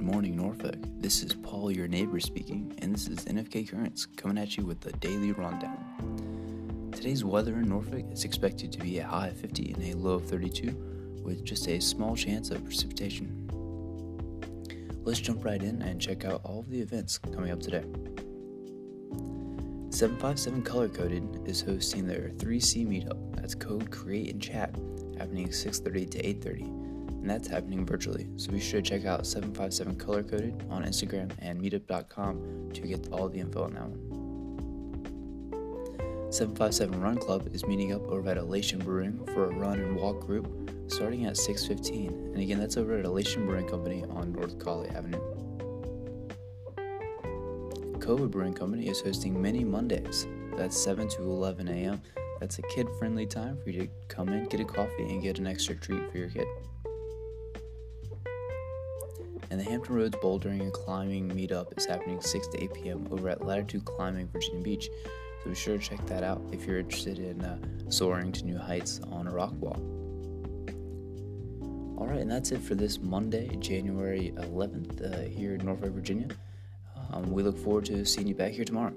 morning, Norfolk. This is Paul, your neighbor, speaking, and this is NFK Currents coming at you with the daily rundown. Today's weather in Norfolk is expected to be a high of 50 and a low of 32, with just a small chance of precipitation. Let's jump right in and check out all of the events coming up today. 757 Color Coded is hosting their 3C meetup. That's code, create, and chat, happening 6:30 to 8:30 and that's happening virtually. So be sure to check out 757 Color Coded on Instagram and meetup.com to get all the info on that one. 757 Run Club is meeting up over at Elation Brewing for a run and walk group starting at 6:15. And again, that's over at Elation Brewing Company on North Colley Avenue. Cova Brewing Company is hosting many Mondays. That's 7 to 11 a.m. That's a kid-friendly time for you to come in, get a coffee, and get an extra treat for your kid and the Hampton Roads Bouldering and Climbing Meetup is happening 6 to 8 p.m. over at Latitude Climbing, Virginia Beach. So be sure to check that out if you're interested in uh, soaring to new heights on a rock wall. All right, and that's it for this Monday, January 11th, uh, here in Norfolk, Virginia. Um, we look forward to seeing you back here tomorrow.